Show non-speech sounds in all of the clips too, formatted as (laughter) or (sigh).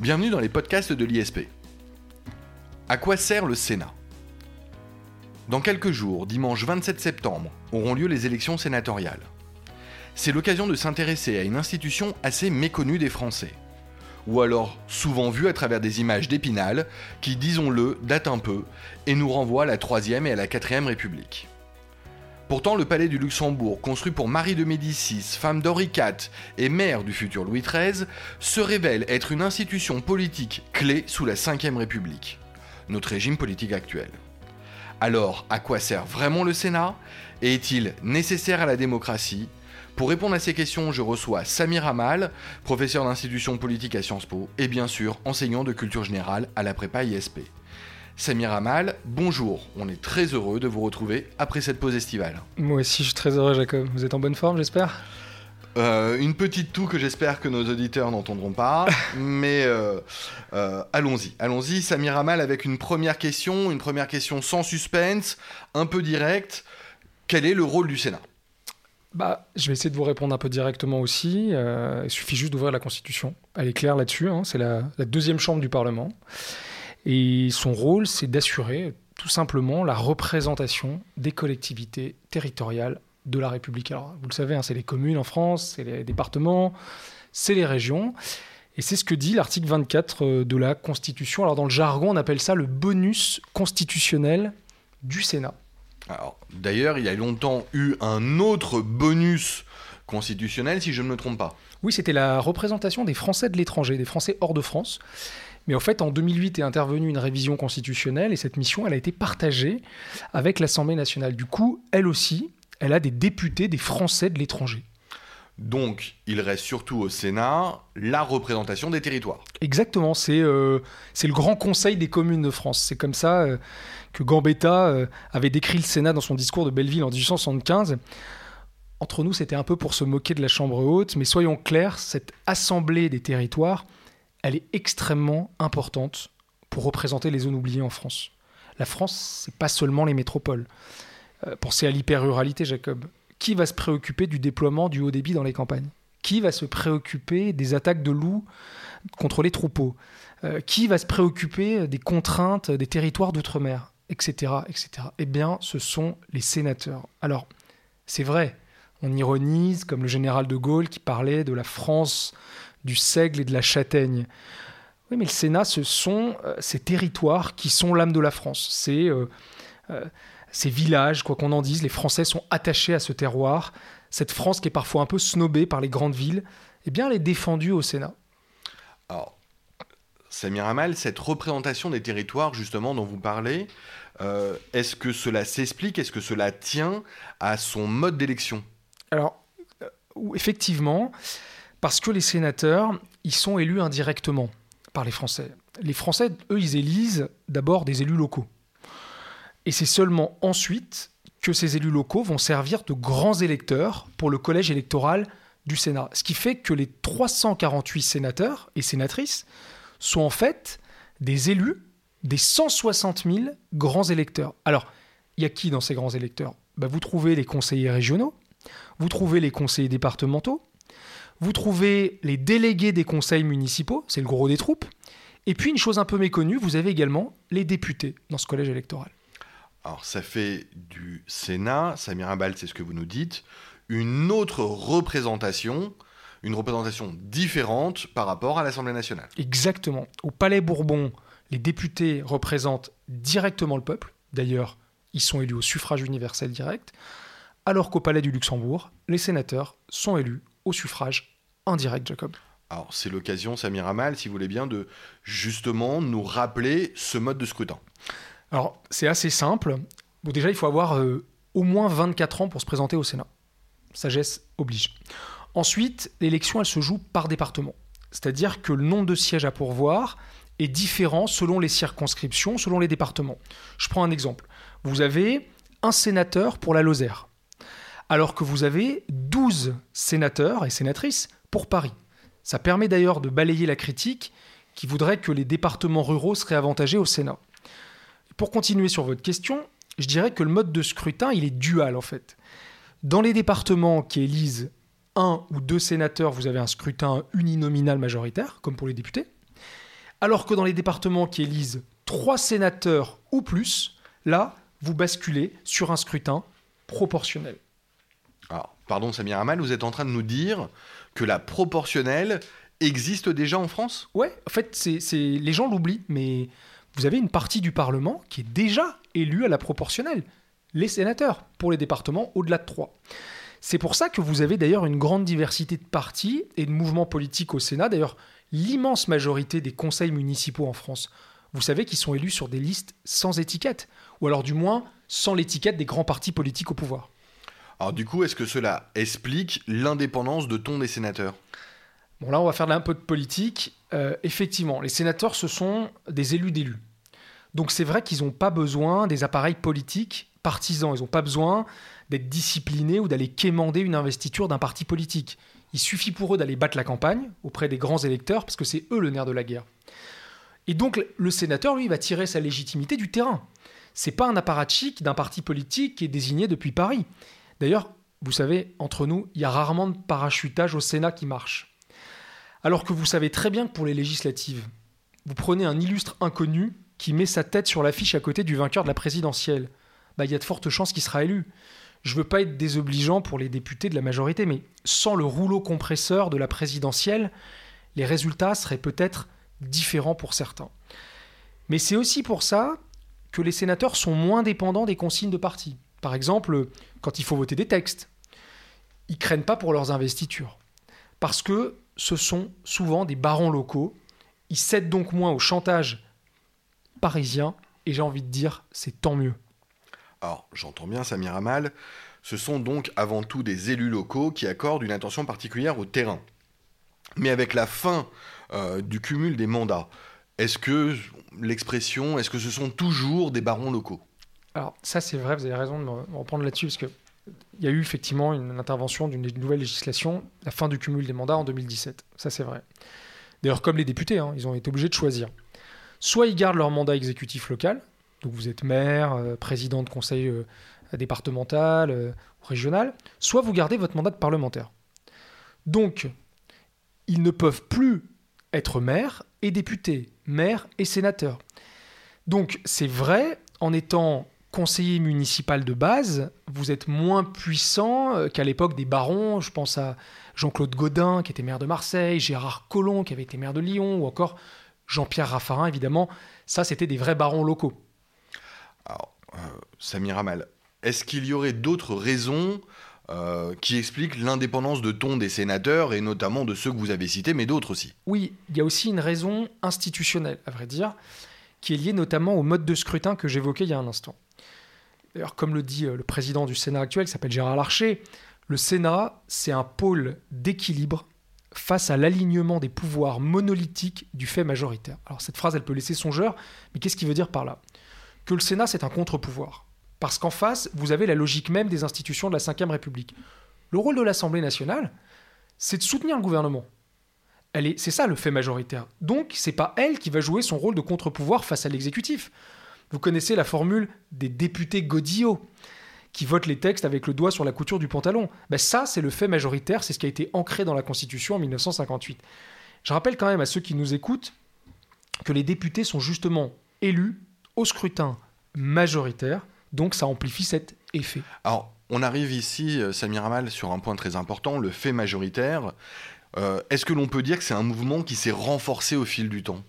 Bienvenue dans les podcasts de l'ISP. À quoi sert le Sénat? Dans quelques jours, dimanche 27 septembre, auront lieu les élections sénatoriales. C'est l'occasion de s'intéresser à une institution assez méconnue des Français, ou alors souvent vue à travers des images d'Épinal qui, disons-le, datent un peu et nous renvoient à la Troisième et à la Quatrième République. Pourtant, le palais du Luxembourg, construit pour Marie de Médicis, femme d'Henri IV et mère du futur Louis XIII, se révèle être une institution politique clé sous la Ve République, notre régime politique actuel. Alors, à quoi sert vraiment le Sénat? Et est-il nécessaire à la démocratie? Pour répondre à ces questions, je reçois Samir Amal, professeur d'institution politique à Sciences Po et bien sûr enseignant de culture générale à la prépa ISP. Samir Amal, bonjour. On est très heureux de vous retrouver après cette pause estivale. Moi aussi, je suis très heureux, Jacob. Vous êtes en bonne forme, j'espère? Euh, une petite toux que j'espère que nos auditeurs n'entendront pas, (laughs) mais euh, euh, allons-y. Allons-y, Samir Amal, avec une première question, une première question sans suspense, un peu directe. Quel est le rôle du Sénat? Bah, je vais essayer de vous répondre un peu directement aussi. il suffit juste d'ouvrir la Constitution. Elle est claire là-dessus. Hein. c'est la, la, deuxième chambre du Parlement. Et son rôle, c'est d'assurer tout simplement la représentation des collectivités territoriales de la République. Alors, vous le savez, hein, c'est les communes en France, c'est les départements, c'est les régions. Et c'est ce que dit l'article 24 euh, de la Constitution. Alors, dans le jargon, on appelle ça le bonus constitutionnel du Sénat. Alors, d'ailleurs, il y a longtemps eu un autre bonus constitutionnel, si je ne me trompe pas. Oui, c'était la représentation des Français de l'étranger, des Français hors de France. Mais en fait, en 2008 est intervenue une révision constitutionnelle et cette mission, elle a été partagée avec l'Assemblée nationale. Du coup, elle aussi, elle a des députés des Français de l'étranger. Donc, il reste surtout au Sénat la représentation des territoires. Exactement, c'est euh, le grand conseil des communes de France. C'est comme ça euh, que Gambetta euh, avait décrit le Sénat dans son discours de Belleville en 1875. Entre nous, c'était un peu pour se moquer de la Chambre haute, mais soyons clairs, cette assemblée des territoires, elle est extrêmement importante pour représenter les zones oubliées en France. La France, c'est pas seulement les métropoles. Euh, pensez à l'hyper-ruralité, Jacob. Qui va se préoccuper du déploiement du haut débit dans les campagnes? Qui va se préoccuper des attaques de loups contre les troupeaux? Euh, Qui va se préoccuper des contraintes des territoires d'outre-mer Etc. etc. Eh bien, ce sont les sénateurs. Alors, c'est vrai, on ironise, comme le général de Gaulle qui parlait de la France du seigle et de la châtaigne. Oui, mais le Sénat, ce sont euh, ces territoires qui sont l'âme de la France. C'est euh, euh, ces villages, quoi qu'on en dise, les Français sont attachés à ce terroir. Cette France qui est parfois un peu snobée par les grandes villes, eh bien, elle est défendue au Sénat. Alors, Samir Amal, cette représentation des territoires, justement, dont vous parlez, est-ce que cela s'explique, est-ce que cela tient à son mode d'élection? Alors, effectivement, parce que les sénateurs, ils sont élus indirectement par les Français. Les Français, eux, ils élisent d'abord des élus locaux. Et c'est seulement ensuite que ces élus locaux vont servir de grands électeurs pour le collège électoral du Sénat. Ce qui fait que les 348 sénateurs et sénatrices sont en fait des élus des 160 000 grands électeurs. Alors, il y a qui dans ces grands électeurs? Bah, Vous trouvez les conseillers régionaux, vous trouvez les conseillers départementaux, vous trouvez les délégués des conseils municipaux, c'est le gros des troupes. Et puis une chose un peu méconnue, vous avez également les députés dans ce collège électoral. Alors ça fait du Sénat, Samir Abal, c'est ce que vous nous dites, une autre représentation, une représentation différente par rapport à l'Assemblée nationale. Exactement. Au Palais Bourbon, les députés représentent directement le peuple. D'ailleurs, ils sont élus au suffrage universel direct. Alors qu'au Palais du Luxembourg, les sénateurs sont élus au suffrage indirect, Jacob. Alors c'est l'occasion, Samir Amal, si vous voulez bien, de justement nous rappeler ce mode de scrutin. Alors c'est assez simple. Bon, déjà, il faut avoir euh, au moins 24 ans pour se présenter au Sénat. Sagesse oblige. Ensuite, l'élection, elle se joue par département. C'est-à-dire que le nombre de sièges à pourvoir est différent selon les circonscriptions, selon les départements. Je prends un exemple. Vous avez un sénateur pour la Lozère, alors que vous avez 12 sénateurs et sénatrices pour Paris. Ça permet d'ailleurs de balayer la critique qui voudrait que les départements ruraux seraient avantagés au Sénat. Pour continuer sur votre question, je dirais que le mode de scrutin, il est dual en fait. Dans les départements qui élisent un ou deux sénateurs, vous avez un scrutin uninominal majoritaire, comme pour les députés. Alors que dans les départements qui élisent trois sénateurs ou plus, là, vous basculez sur un scrutin proportionnel. Pardon Samir Amal, vous êtes en train de nous dire que la proportionnelle existe déjà en France? Ouais, en fait, c'est, les gens l'oublient, mais vous avez une partie du Parlement qui est déjà élue à la proportionnelle. Les sénateurs, pour les départements au-delà de 3. C'est pour ça que vous avez d'ailleurs une grande diversité de partis et de mouvements politiques au Sénat. D'ailleurs, l'immense majorité des conseils municipaux en France, vous savez qu'ils sont élus sur des listes sans étiquette, ou alors du moins sans l'étiquette des grands partis politiques au pouvoir. Alors du coup, est-ce que cela explique l'indépendance de ton des sénateurs? Bon là, on va faire un peu de politique. Euh, effectivement, les sénateurs, ce sont des élus d'élus. Donc c'est vrai qu'ils n'ont pas besoin des appareils politiques partisans. Ils n'ont pas besoin d'être disciplinés ou d'aller quémander une investiture d'un parti politique. Il suffit pour eux d'aller battre la campagne auprès des grands électeurs, parce que c'est eux le nerf de la guerre. Et donc le sénateur, lui, va tirer sa légitimité du terrain. C'est pas un apparatchik d'un parti politique qui est désigné depuis Paris. D'ailleurs, vous savez, entre nous, il y a rarement de parachutage au Sénat qui marche. Alors que vous savez très bien que pour les législatives, vous prenez un illustre inconnu qui met sa tête sur l'affiche à côté du vainqueur de la présidentielle. Bah, il y a de fortes chances qu'il sera élu. Je veux pas être désobligeant pour les députés de la majorité, mais sans le rouleau compresseur de la présidentielle, les résultats seraient peut-être différents pour certains. Mais c'est aussi pour ça que les sénateurs sont moins dépendants des consignes de parti. Par exemple, quand il faut voter des textes, ils craignent pas pour leurs investitures. Parce que ce sont souvent des barons locaux. Ils cèdent donc moins au chantage parisien. Et j'ai envie de dire, c'est tant mieux. Alors, j'entends bien Samir Amal. Ce sont donc avant tout des élus locaux qui accordent une attention particulière au terrain. Mais avec la fin euh, du cumul des mandats, est-ce que l'expression, est-ce que ce sont toujours des barons locaux? Alors ça c'est vrai, vous avez raison de me reprendre là-dessus, parce qu'il y a eu effectivement une intervention d'une nouvelle législation, la fin du cumul des mandats en 2017. Ça c'est vrai. D'ailleurs comme les députés, hein, ils ont été obligés de choisir. Soit ils gardent leur mandat exécutif local, donc vous êtes maire, euh, président de conseil euh, départemental, euh, régional, soit vous gardez votre mandat de parlementaire. Donc, ils ne peuvent plus être maire et député, maire et sénateur. Donc c'est vrai, en étant conseiller municipal de base, vous êtes moins puissant euh, qu'à l'époque des barons. Je pense à Jean-Claude Gaudin, qui était maire de Marseille, Gérard Collomb, qui avait été maire de Lyon, ou encore Jean-Pierre Raffarin, évidemment. Ça, c'était des vrais barons locaux. Alors, euh, Samir Amal, est-ce qu'il y aurait d'autres raisons euh, qui explique l'indépendance de ton des sénateurs et notamment de ceux que vous avez cités, mais d'autres aussi? Oui, il y a aussi une raison institutionnelle, à vrai dire, qui est liée notamment au mode de scrutin que j'évoquais il y a un instant. D'ailleurs, comme le dit euh, le président du Sénat actuel, qui s'appelle Gérard Larcher, le Sénat, c'est un pôle d'équilibre face à l'alignement des pouvoirs monolithiques du fait majoritaire. Alors cette phrase, elle peut laisser songeur, mais qu'est-ce qu'il veut dire par là? Que le Sénat, c'est un contre-pouvoir. Parce qu'en face, vous avez la logique même des institutions de la Ve République. Le rôle de l'Assemblée nationale, c'est de soutenir le gouvernement. C'est ça le fait majoritaire. Donc, c'est pas elle qui va jouer son rôle de contre-pouvoir face à l'exécutif. Vous connaissez la formule des députés godillots qui votent les textes avec le doigt sur la couture du pantalon. Ben ça, c'est le fait majoritaire, c'est ce qui a été ancré dans la Constitution en 1958. Je rappelle quand même à ceux qui nous écoutent que les députés sont justement élus au scrutin majoritaire donc ça amplifie cet effet. Alors, on arrive ici, euh, Samir Amal, sur un point très important, le fait majoritaire. Euh, est-ce que l'on peut dire que c'est un mouvement qui s'est renforcé au fil du temps?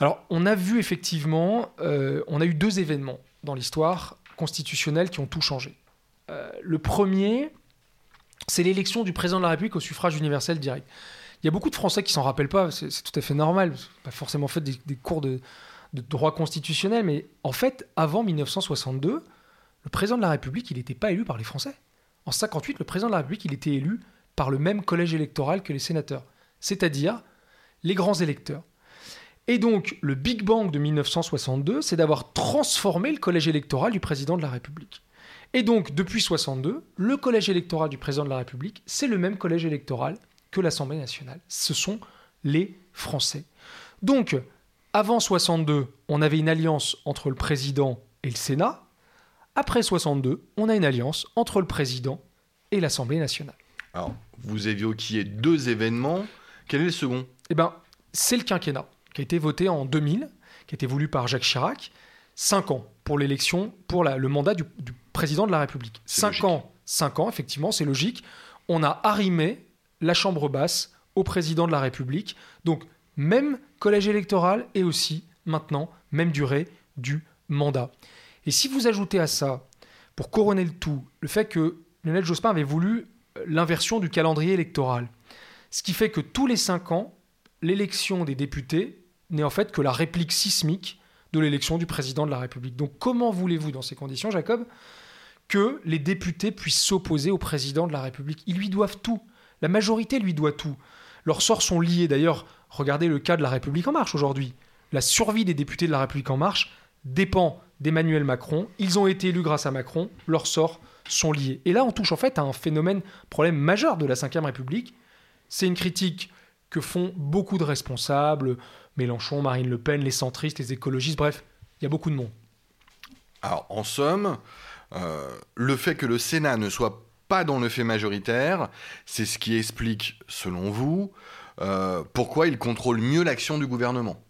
Alors, on a vu effectivement, euh, on a eu deux événements dans l'histoire constitutionnelle qui ont tout changé. le premier, c'est l'élection du président de la République au suffrage universel direct. Il y a beaucoup de Français qui s'en rappellent pas, c'est tout à fait normal, pas forcément fait des cours de, de droit constitutionnel, mais en fait, avant 1962, le président de la République, il n'était pas élu par les Français. En 58, le président de la République, il était élu par le même collège électoral que les sénateurs, c'est-à-dire les grands électeurs. Et donc, le Big Bang de 1962, c'est d'avoir transformé le collège électoral du président de la République. Et donc, depuis 62, le collège électoral du président de la République, c'est le même collège électoral que l'Assemblée nationale. Ce sont les Français. Donc, avant 62, on avait une alliance entre le président et le Sénat. Après 62, on a une alliance entre le président et l'Assemblée nationale. Alors, vous évoquiez deux événements. Quel est le second? Eh bien, c'est le quinquennat. Qui a été voté en 2000, qui a été voulu par Jacques Chirac. 5 ans pour l'élection, pour le mandat du, président de la République. 5 ans, 5 ans, effectivement, c'est logique. On a arrimé la Chambre basse au président de la République. Donc, même collège électoral et aussi, maintenant, même durée du mandat. Et si vous ajoutez à ça, pour couronner le tout, le fait que Lionel Jospin avait voulu euh, l'inversion du calendrier électoral, ce qui fait que tous les 5 ans, l'élection des députés n'est en fait que la réplique sismique de l'élection du président de la République. Donc comment voulez-vous, dans ces conditions, Jacob, que les députés puissent s'opposer au président de la République? Ils lui doivent tout. La majorité lui doit tout. Leurs sorts sont liés. D'ailleurs, regardez le cas de la République en marche aujourd'hui. La survie des députés de la République en marche dépend d'Emmanuel Macron. Ils ont été élus grâce à Macron. Leurs sorts sont liés. Et là, on touche en fait à un phénomène, problème majeur de la Ve République. C'est une critique que font beaucoup de responsables, Mélenchon, Marine Le Pen, les centristes, les écologistes, bref, il y a beaucoup de monde. Alors, en somme, euh, le fait que le Sénat ne soit pas dans le fait majoritaire, c'est ce qui explique, selon vous, euh, pourquoi il contrôle mieux l'action du gouvernement.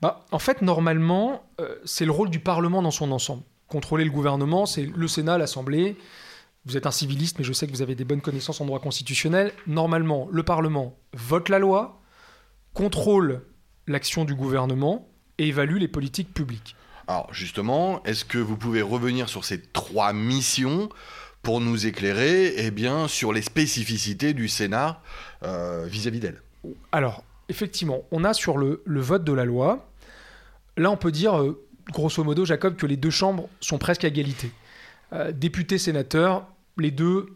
Bah, en fait, normalement, euh, c'est le rôle du Parlement dans son ensemble. Contrôler le gouvernement, c'est le Sénat, l'Assemblée. Vous êtes un civiliste, mais je sais que vous avez des bonnes connaissances en droit constitutionnel. Normalement, le Parlement vote la loi, contrôle l'action du gouvernement et évalue les politiques publiques. Alors justement, est-ce que vous pouvez revenir sur ces trois missions pour nous éclairer eh bien, sur les spécificités du Sénat euh, vis-à-vis d'elle Alors, effectivement, on a sur le, vote de la loi, là on peut dire, euh, grosso modo, Jacob, que les deux chambres sont presque à égalité. Euh, députés, sénateurs, les deux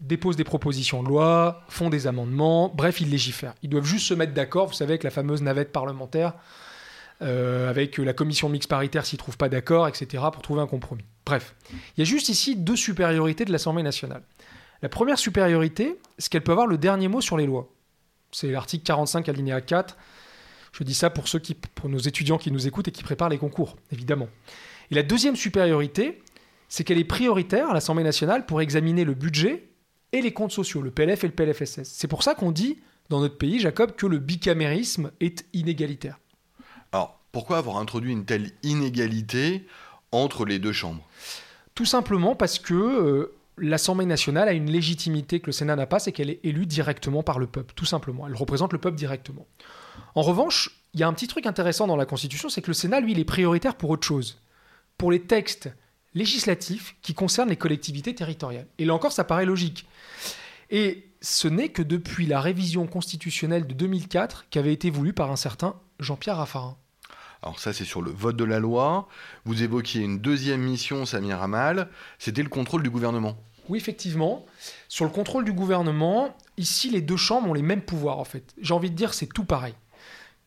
déposent des propositions de loi, font des amendements, bref, ils légifèrent. Ils doivent juste se mettre d'accord, vous savez, avec la fameuse navette parlementaire, euh, avec la commission mixte paritaire s'ils ne trouvent pas d'accord, etc., pour trouver un compromis. Bref, il y a juste ici deux supériorités de l'Assemblée nationale. La première supériorité, c'est qu'elle peut avoir le dernier mot sur les lois. C'est l'article 45 alinéa 4. Je dis ça pour ceux qui, pour nos étudiants qui nous écoutent et qui préparent les concours, évidemment. Et la deuxième supériorité, c'est qu'elle est prioritaire à l'Assemblée nationale pour examiner le budget et les comptes sociaux, le PLF et le PLFSS. C'est pour ça qu'on dit dans notre pays, Jacob, que le bicamérisme est inégalitaire. Alors, pourquoi avoir introduit une telle inégalité entre les deux chambres? Tout simplement parce que euh, l'Assemblée nationale a une légitimité que le Sénat n'a pas, c'est qu'elle est élue directement par le peuple, tout simplement. Elle représente le peuple directement. En revanche, il y a un petit truc intéressant dans la Constitution, c'est que le Sénat, lui, il est prioritaire pour autre chose. Pour les textes législatif qui concerne les collectivités territoriales. Et là encore, ça paraît logique. Et ce n'est que depuis la révision constitutionnelle de 2004 qui avait été voulue par un certain Jean-Pierre Raffarin. Alors ça, c'est sur le vote de la loi. Vous évoquiez une deuxième mission, Samir Amal, c'était le contrôle du gouvernement. Oui, effectivement. Sur le contrôle du gouvernement, ici, les deux chambres ont les mêmes pouvoirs, en fait. J'ai envie de dire, c'est tout pareil.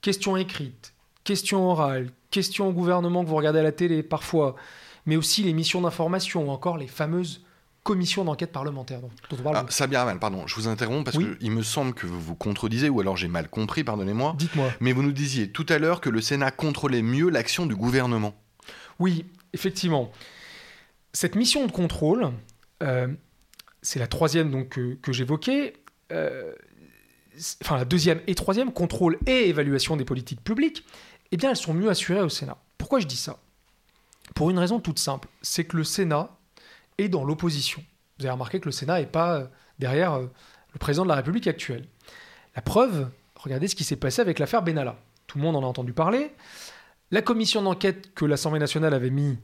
Question écrite, question orale, question au gouvernement que vous regardez à la télé parfois, mais aussi les missions d'information ou encore les fameuses commissions d'enquête parlementaire dont, on parle. Ah, pardon, je vous interromps parce qu'il me semble que vous vous contredisez, ou alors j'ai mal compris, pardonnez-moi. Dites-moi. Mais vous nous disiez tout à l'heure que le Sénat contrôlait mieux l'action du gouvernement. Oui, effectivement. Cette mission de contrôle, euh, c'est la troisième donc, que, j'évoquais. Euh, enfin, la deuxième et troisième, contrôle et évaluation des politiques publiques, eh bien, elles sont mieux assurées au Sénat. Pourquoi je dis ça? Pour une raison toute simple, c'est que le Sénat est dans l'opposition. Vous avez remarqué que le Sénat n'est pas euh, derrière euh, le président de la République actuelle. La preuve, regardez ce qui s'est passé avec l'affaire Benalla. Tout le monde en a entendu parler. La commission d'enquête que l'Assemblée nationale avait mis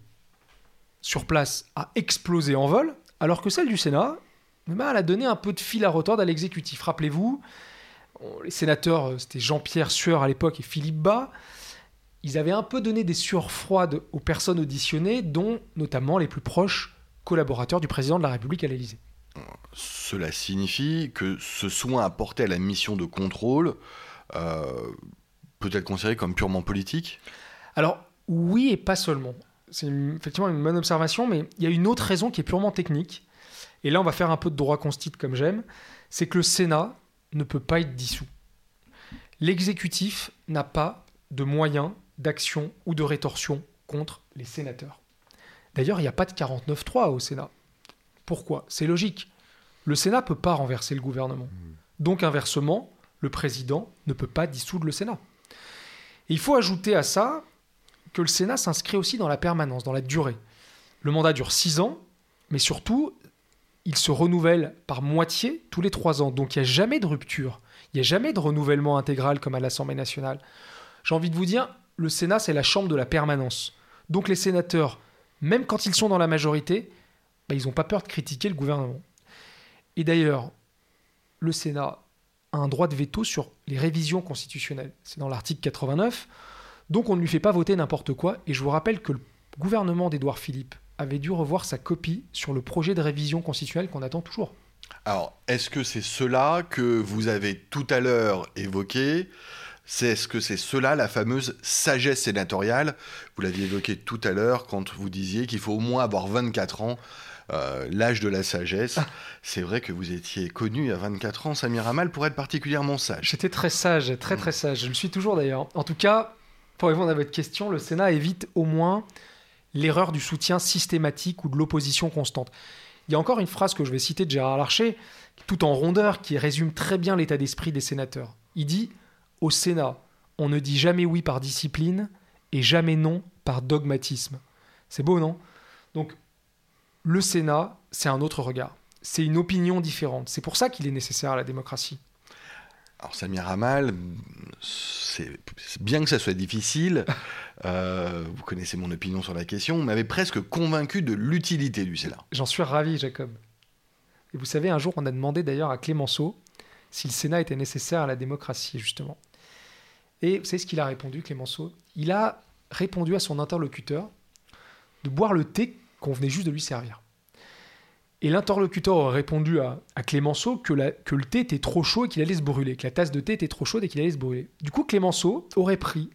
sur place a explosé en vol, alors que celle du Sénat, eh ben, elle a donné un peu de fil à retordre à l'exécutif. Rappelez-vous, les sénateurs, euh, c'était Jean-Pierre Sueur à l'époque et Philippe Bas ils avaient un peu donné des sueurs froides aux personnes auditionnées, dont notamment les plus proches collaborateurs du président de la République à l'Élysée. Cela signifie que ce soin apporté à la mission de contrôle euh, peut être considéré comme purement politique? Alors oui et pas seulement. C'est effectivement une bonne observation, mais il y a une autre raison qui est purement technique. Et là, on va faire un peu de droit constite comme j'aime. C'est que le Sénat ne peut pas être dissous. L'exécutif n'a pas de moyens d'action ou de rétorsion contre les sénateurs. D'ailleurs, il n'y a pas de 49-3 au Sénat. Pourquoi? C'est logique. Le Sénat ne peut pas renverser le gouvernement. Donc inversement, le président ne peut pas dissoudre le Sénat. il faut ajouter à ça que le Sénat s'inscrit aussi dans la permanence, dans la durée. Le mandat dure six ans, mais surtout, il se renouvelle par moitié tous les trois ans. Donc il n'y a jamais de rupture. Il n'y a jamais de renouvellement intégral comme à l'Assemblée nationale. J'ai envie de vous dire, le Sénat, c'est la chambre de la permanence. Donc les sénateurs, même quand ils sont dans la majorité, bah, ils n'ont pas peur de critiquer le gouvernement. Et d'ailleurs, le Sénat a un droit de veto sur les révisions constitutionnelles. C'est dans l'article 89. Donc on ne lui fait pas voter n'importe quoi. Et je vous rappelle que le gouvernement d'Édouard Philippe avait dû revoir sa copie sur le projet de révision constitutionnelle qu'on attend toujours. Alors, est-ce que c'est cela que vous avez tout à l'heure évoqué? C'est est-ce que c'est cela la fameuse sagesse sénatoriale Vous l'aviez évoqué tout à l'heure quand vous disiez qu'il faut au moins avoir 24 ans, euh, l'âge de la sagesse. Ah. C'est vrai que vous étiez connu à 24 ans, Samir Amal, pour être particulièrement sage. J'étais très sage, très très sage. Je le suis toujours d'ailleurs. En tout cas, pour répondre à votre question, le Sénat évite au moins l'erreur du soutien systématique ou de l'opposition constante. Il y a encore une phrase que je vais citer de Gérard Larcher, tout en rondeur, qui résume très bien l'état d'esprit des sénateurs. Il dit Au Sénat, on ne dit jamais oui par discipline et jamais non par dogmatisme. C'est beau, non? Donc, le Sénat, c'est un autre regard. C'est une opinion différente. C'est pour ça qu'il est nécessaire à la démocratie. Alors Samir c'est bien que ça soit difficile, (laughs) euh, vous connaissez mon opinion sur la question, vous m'avez presque convaincu de l'utilité du Sénat. J'en suis ravi, Jacob. Et vous savez, un jour, on a demandé d'ailleurs à Clémenceau si le Sénat était nécessaire à la démocratie, justement. Et savez ce qu'il a répondu, Clémenceau Il a répondu à son interlocuteur de boire le thé qu'on venait juste de lui servir. Et l'interlocuteur aurait répondu à, Clémenceau que, que, le thé était trop chaud et qu'il allait se brûler, que la tasse de thé était trop chaude et qu'il allait se brûler. Du coup, Clémenceau aurait pris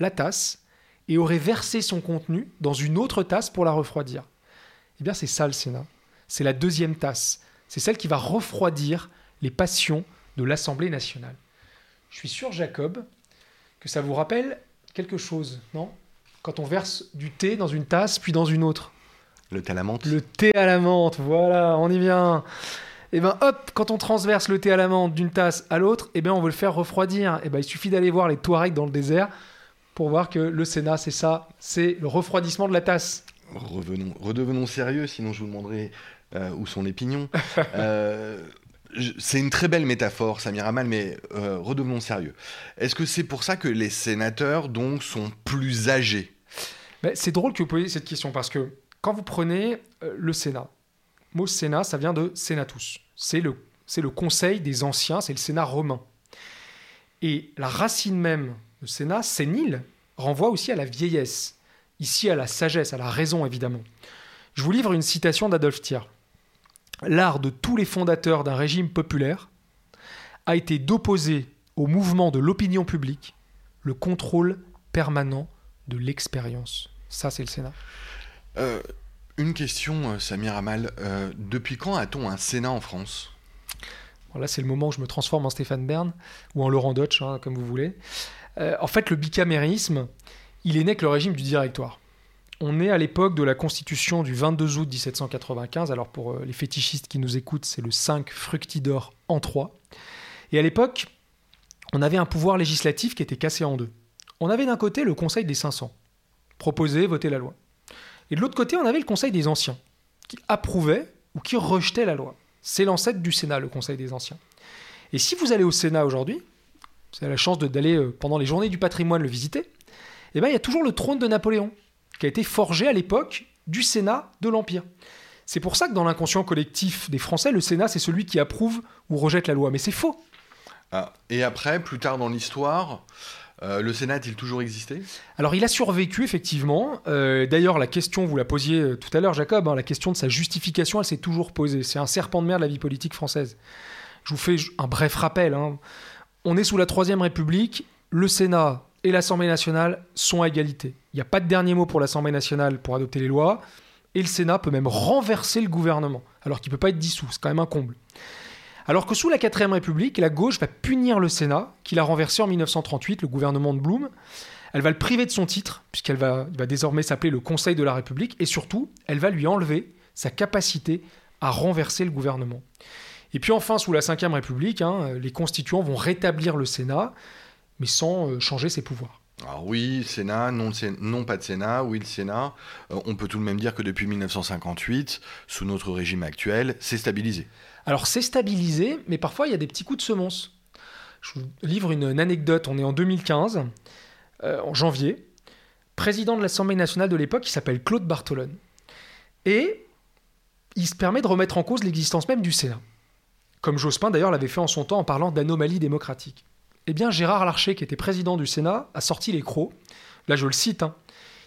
la tasse et aurait versé son contenu dans une autre tasse pour la refroidir. Eh bien, c'est ça le Sénat. C'est la deuxième tasse. C'est celle qui va refroidir les passions de l'Assemblée nationale. Je suis sûr, Jacob, que ça vous rappelle quelque chose, non? Quand on verse du thé dans une tasse, puis dans une autre. Le thé à la menthe Le thé à la menthe, voilà, on y vient. Et eh ben hop, quand on transverse le thé à la menthe d'une tasse à l'autre, et eh ben on veut le faire refroidir. Et eh ben il suffit d'aller voir les Touaregs dans le désert pour voir que le Sénat, c'est ça, c'est le refroidissement de la tasse. Revenons, redevenons sérieux, sinon je vous demanderai euh, où sont les pignons. (laughs) Euh, c'est une très belle métaphore, Samir Amal, mais euh, redevenons sérieux. Est-ce que c'est pour ça que les sénateurs donc sont plus âgés? C'est drôle que vous posiez cette question parce que quand vous prenez euh, le Sénat, le mot Sénat, ça vient de Senatus. C'est le, c'est le conseil des anciens, c'est le Sénat romain. Et la racine même de Sénat, sénile, renvoie aussi à la vieillesse, ici à la sagesse, à la raison évidemment. Je vous livre une citation d'Adolphe Thiers. L'art de tous les fondateurs d'un régime populaire a été d'opposer au mouvement de l'opinion publique le contrôle permanent de l'expérience. Ça, c'est le Sénat. Euh, une question, euh, Samir Amal. Euh, depuis quand a-t-on un Sénat en France? Là, c'est le moment où je me transforme en Stéphane Bern ou en Laurent Deutsch, hein, comme vous voulez. en fait, le bicamérisme, il est né avec le régime du directoire. On est à l'époque de la constitution du 22 août 1795. Alors, pour les fétichistes qui nous écoutent, c'est le 5 fructidor en 3. Et à l'époque, on avait un pouvoir législatif qui était cassé en deux. On avait d'un côté le Conseil des 500, proposer, voter la loi. Et de l'autre côté, on avait le Conseil des Anciens, qui approuvait ou qui rejetait la loi. C'est l'ancêtre du Sénat, le Conseil des Anciens. Et si vous allez au Sénat aujourd'hui, vous avez la chance d'aller euh, pendant les journées du patrimoine le visiter, eh bien, il y a toujours le trône de Napoléon, qui a été forgé à l'époque du Sénat de l'Empire. C'est pour ça que dans l'inconscient collectif des Français, le Sénat, c'est celui qui approuve ou rejette la loi. Mais c'est faux. Ah, et après, plus tard dans l'histoire, euh, le Sénat a-t-il toujours existé? Alors il a survécu effectivement. Euh, d'ailleurs la question, vous la posiez euh, tout à l'heure Jacob, hein, la question de sa justification, elle s'est toujours posée. C'est un serpent de mer de la vie politique française. Je vous fais un bref rappel. Hein. On est sous la Troisième République, le Sénat et l'Assemblée nationale sont à égalité. Il n'y a pas de dernier mot pour l'Assemblée nationale pour adopter les lois, et le Sénat peut même renverser le gouvernement, alors qu'il ne peut pas être dissous, c'est quand même un comble. Alors que sous la 4ème République, la gauche va punir le Sénat, qu'il a renversé en 1938, le gouvernement de Blum. Elle va le priver de son titre, puisqu'elle va, désormais s'appeler le Conseil de la République, et surtout, elle va lui enlever sa capacité à renverser le gouvernement. Et puis enfin, sous la Ve République, hein, les constituants vont rétablir le Sénat, mais sans euh, changer ses pouvoirs. Alors oui, Sénat, non, non, pas de Sénat, oui le Sénat. Euh, on peut tout de même dire que depuis 1958, sous notre régime actuel, c'est stabilisé. Alors c'est stabilisé, mais parfois il y a des petits coups de semonce. Je vous livre une, anecdote, on est en 2015, euh, en janvier. Président de l'Assemblée nationale de l'époque, qui s'appelle Claude Bartolone. Et il se permet de remettre en cause l'existence même du Sénat. Comme Jospin d'ailleurs l'avait fait en son temps en parlant d'anomalie démocratique. Eh bien, Gérard Larcher, qui était président du Sénat, a sorti les crocs. Là, je le cite. Hein.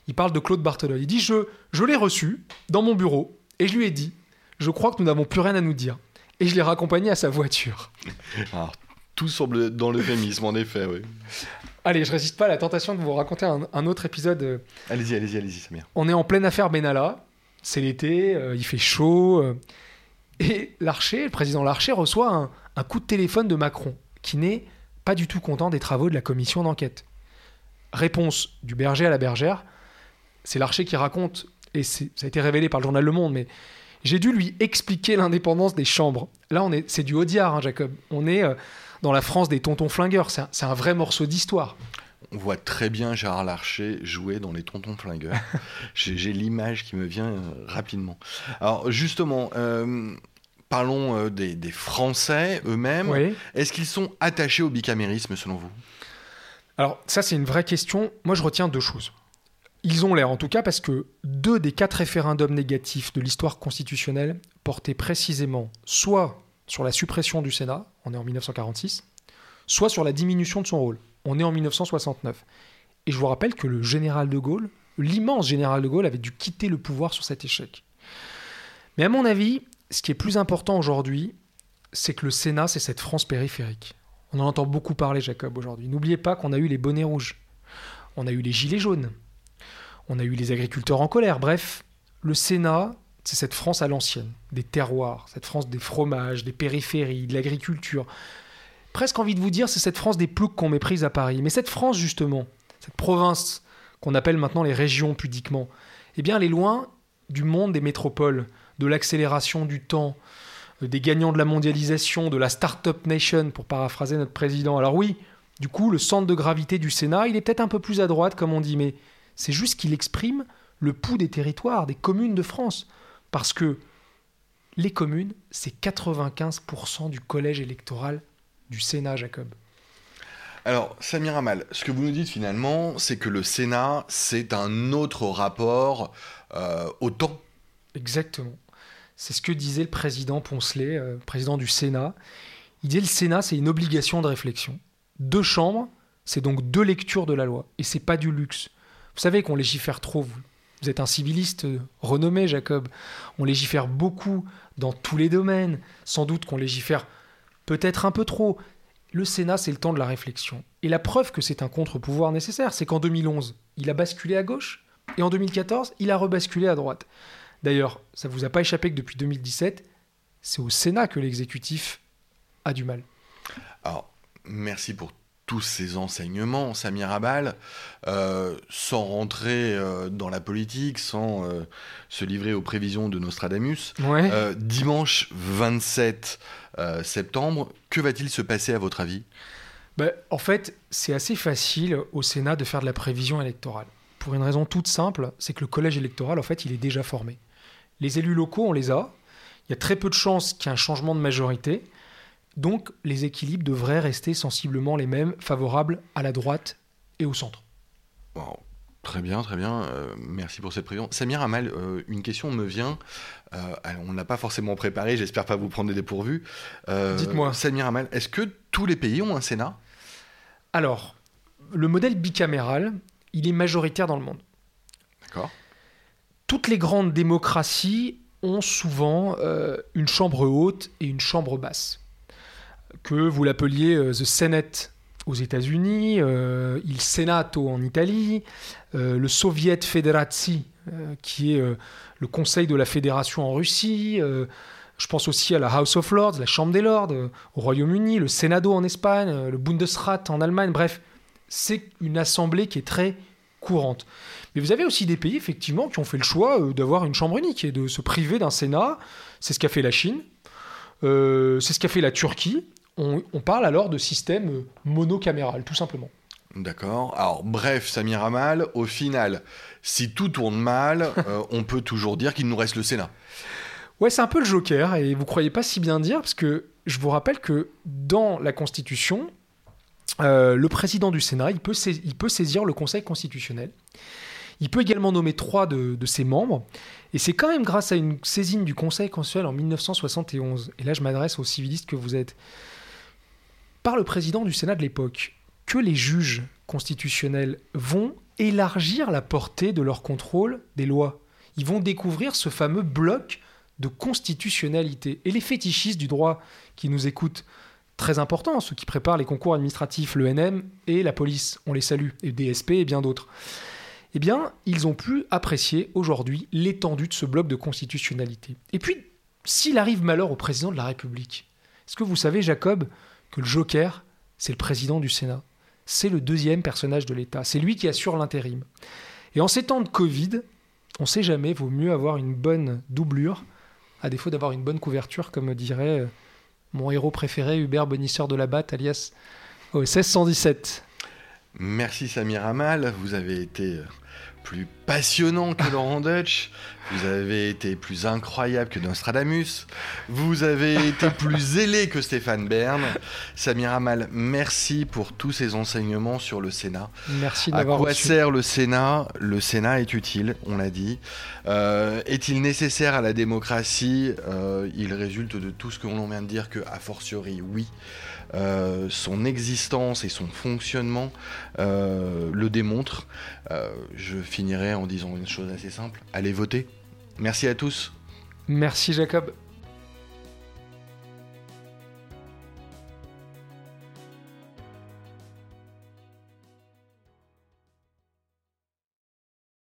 Il parle de Claude Barthelone. Il dit Je, je l'ai reçu dans mon bureau et je lui ai dit Je crois que nous n'avons plus rien à nous dire. Et je l'ai raccompagné à sa voiture. Alors, (laughs) tout semble dans l'euphémisme, en effet, oui. Allez, je résiste pas à la tentation de vous raconter un, autre épisode. Allez-y, allez-y, allez-y, Samir. On est en pleine affaire Benalla. C'est l'été, euh, il fait chaud. Euh. et Larcher, le président Larcher, reçoit un, coup de téléphone de Macron, qui n'est pas du tout content des travaux de la commission d'enquête. Réponse du berger à la bergère. C'est Larcher qui raconte, et ça a été révélé par le journal Le Monde, mais j'ai dû lui expliquer l'indépendance des chambres. Là, on est, c'est du Audiard, hein, Jacob. On est dans la France des tontons flingueurs. C'est un, vrai morceau d'histoire. On voit très bien Gérard Larcher jouer dans les tontons flingueurs. (laughs) J'ai l'image qui me vient euh, rapidement. Alors justement, euh, parlons euh, des, Français eux-mêmes. Est-ce qu'ils sont attachés au bicamérisme selon vous? Alors ça c'est une vraie question. Moi je retiens deux choses. Ils ont l'air en tout cas parce que deux des quatre référendums négatifs de l'histoire constitutionnelle portaient précisément soit sur la suppression du Sénat, on est en 1946, soit sur la diminution de son rôle, on est en 1969. Et je vous rappelle que le général de Gaulle, l'immense général de Gaulle, avait dû quitter le pouvoir sur cet échec. Mais à mon avis, ce qui est plus important aujourd'hui, c'est que le Sénat, c'est cette France périphérique. On en entend beaucoup parler, Jacob, aujourd'hui. N'oubliez pas qu'on a eu les bonnets rouges, on a eu les gilets jaunes, on a eu les agriculteurs en colère. Bref, le Sénat, c'est cette France à l'ancienne, des terroirs, cette France des fromages, des périphéries, de l'agriculture. Presque envie de vous dire, c'est cette France des ploucs qu'on méprise à Paris. Mais cette France, justement, cette province qu'on appelle maintenant les régions pudiquement, eh bien, elle est loin du monde des métropoles, de l'accélération du temps, euh, des gagnants de la mondialisation, de la start-up nation, pour paraphraser notre président. Alors oui, du coup, le centre de gravité du Sénat, il est peut-être un peu plus à droite, comme on dit, mais c'est juste qu'il exprime le pouls des territoires, des communes de France. Parce que les communes, c'est 95% du collège électoral du Sénat, Jacob. Alors, Samir Amal, ce que vous nous dites finalement, c'est que le Sénat, c'est un autre rapport euh, au temps. Exactement. C'est ce que disait le président Poncelet, euh, président du Sénat. Il disait le Sénat, c'est une obligation de réflexion. Deux chambres, c'est donc deux lectures de la loi. Et c'est pas du luxe. Vous savez qu'on légifère trop, vous, vous êtes un civiliste renommé, Jacob. On légifère beaucoup dans tous les domaines. Sans doute qu'on légifère peut-être un peu trop. Le Sénat, c'est le temps de la réflexion. Et la preuve que c'est un contre-pouvoir nécessaire, c'est qu'en 2011, il a basculé à gauche, et en 2014, il a rebasculé à droite. D'ailleurs, ça ne vous a pas échappé que depuis 2017, c'est au Sénat que l'exécutif a du mal. Alors, merci pour tous ces enseignements, Samir Abal, euh, sans rentrer euh, dans la politique, sans euh, se livrer aux prévisions de Nostradamus. dimanche 27 septembre, que va-t-il se passer à votre avis? Ben, En fait, c'est assez facile au Sénat de faire de la prévision électorale. Pour une raison toute simple, c'est que le collège électoral, en fait, il est déjà formé. Les élus locaux, on les a. Il y a très peu de chances qu'il y ait un changement de majorité. Donc les équilibres devraient rester sensiblement les mêmes, favorables à la droite et au centre. Très bien, très bien. Euh, merci pour cette prévision. Samir Amal, euh, une question me vient. Euh, on n'a pas forcément préparé, j'espère pas vous prendre des dépourvus. Dites-moi. Samir Amal, est-ce que tous les pays ont un Sénat? Alors, le modèle bicaméral, il est majoritaire dans le monde. D'accord. Toutes les grandes démocraties ont souvent une chambre haute et une chambre basse que vous l'appeliez euh, The Senate aux États-Unis, euh, il Senato en Italie, euh, le Soviet Federazi, qui est le Conseil de la Fédération en Russie. je pense aussi à la House of Lords, la Chambre des Lords au Royaume-Uni, le Senado en Espagne, le Bundesrat en Allemagne. Bref, c'est une assemblée qui est très courante. Mais vous avez aussi des pays, effectivement, qui ont fait le choix d'avoir une chambre unique et de se priver d'un Sénat. C'est ce qu'a fait la Chine. c'est ce qu'a fait la Turquie on, parle alors de système monocaméral, tout simplement. D'accord. Alors, bref, Samir Amal, au final, si tout tourne mal, (laughs) euh, on peut toujours dire qu'il nous reste le Sénat. Ouais, c'est un peu le joker, et vous croyez pas si bien dire, parce que je vous rappelle que dans la Constitution, euh, le président du Sénat, il peut, il peut, saisir le Conseil constitutionnel. Il peut également nommer trois de, ses membres. Et c'est quand même grâce à une saisine du Conseil constitutionnel en 1971, et là je m'adresse aux civilistes que vous êtes, par le président du Sénat de l'époque, que les juges constitutionnels vont élargir la portée de leur contrôle des lois. Ils vont découvrir ce fameux bloc de constitutionnalité. Et les fétichistes du droit qui nous écoutent, très importants, ceux qui préparent les concours administratifs, l'ENM et la police, on les salue, et DSP et bien d'autres, eh bien, ils ont pu apprécier aujourd'hui l'étendue de ce bloc de constitutionnalité. Et puis, s'il arrive malheur au président de la République, est-ce que vous savez, Jacob, que le Joker, c'est le président du Sénat? C'est le deuxième personnage de l'État. C'est lui qui assure l'intérim. Et en ces temps de Covid, on ne sait jamais, vaut mieux avoir une bonne doublure, à défaut d'avoir une bonne couverture, comme dirait euh, mon héros préféré, Hubert Bonisseur de la Batte, alias OSS 117. Merci Samir Amal, vous avez été euh, plus passionnant que Laurent Dutch, vous avez été plus incroyable que Nostradamus, vous avez été plus (laughs) zélé que Stéphane Bern. Samir Amal, merci pour tous ces enseignements sur le Sénat. Merci d'avoir À quoi sert le Sénat? Le Sénat est utile, on l'a dit. Euh, est-il nécessaire à la démocratie? Euh, Il résulte de tout ce que l'on vient de dire que, a fortiori, oui. Euh, son existence et son fonctionnement le démontrent. Je finirai en disant une chose assez simple allez voter. Merci à tous. Merci Jacob.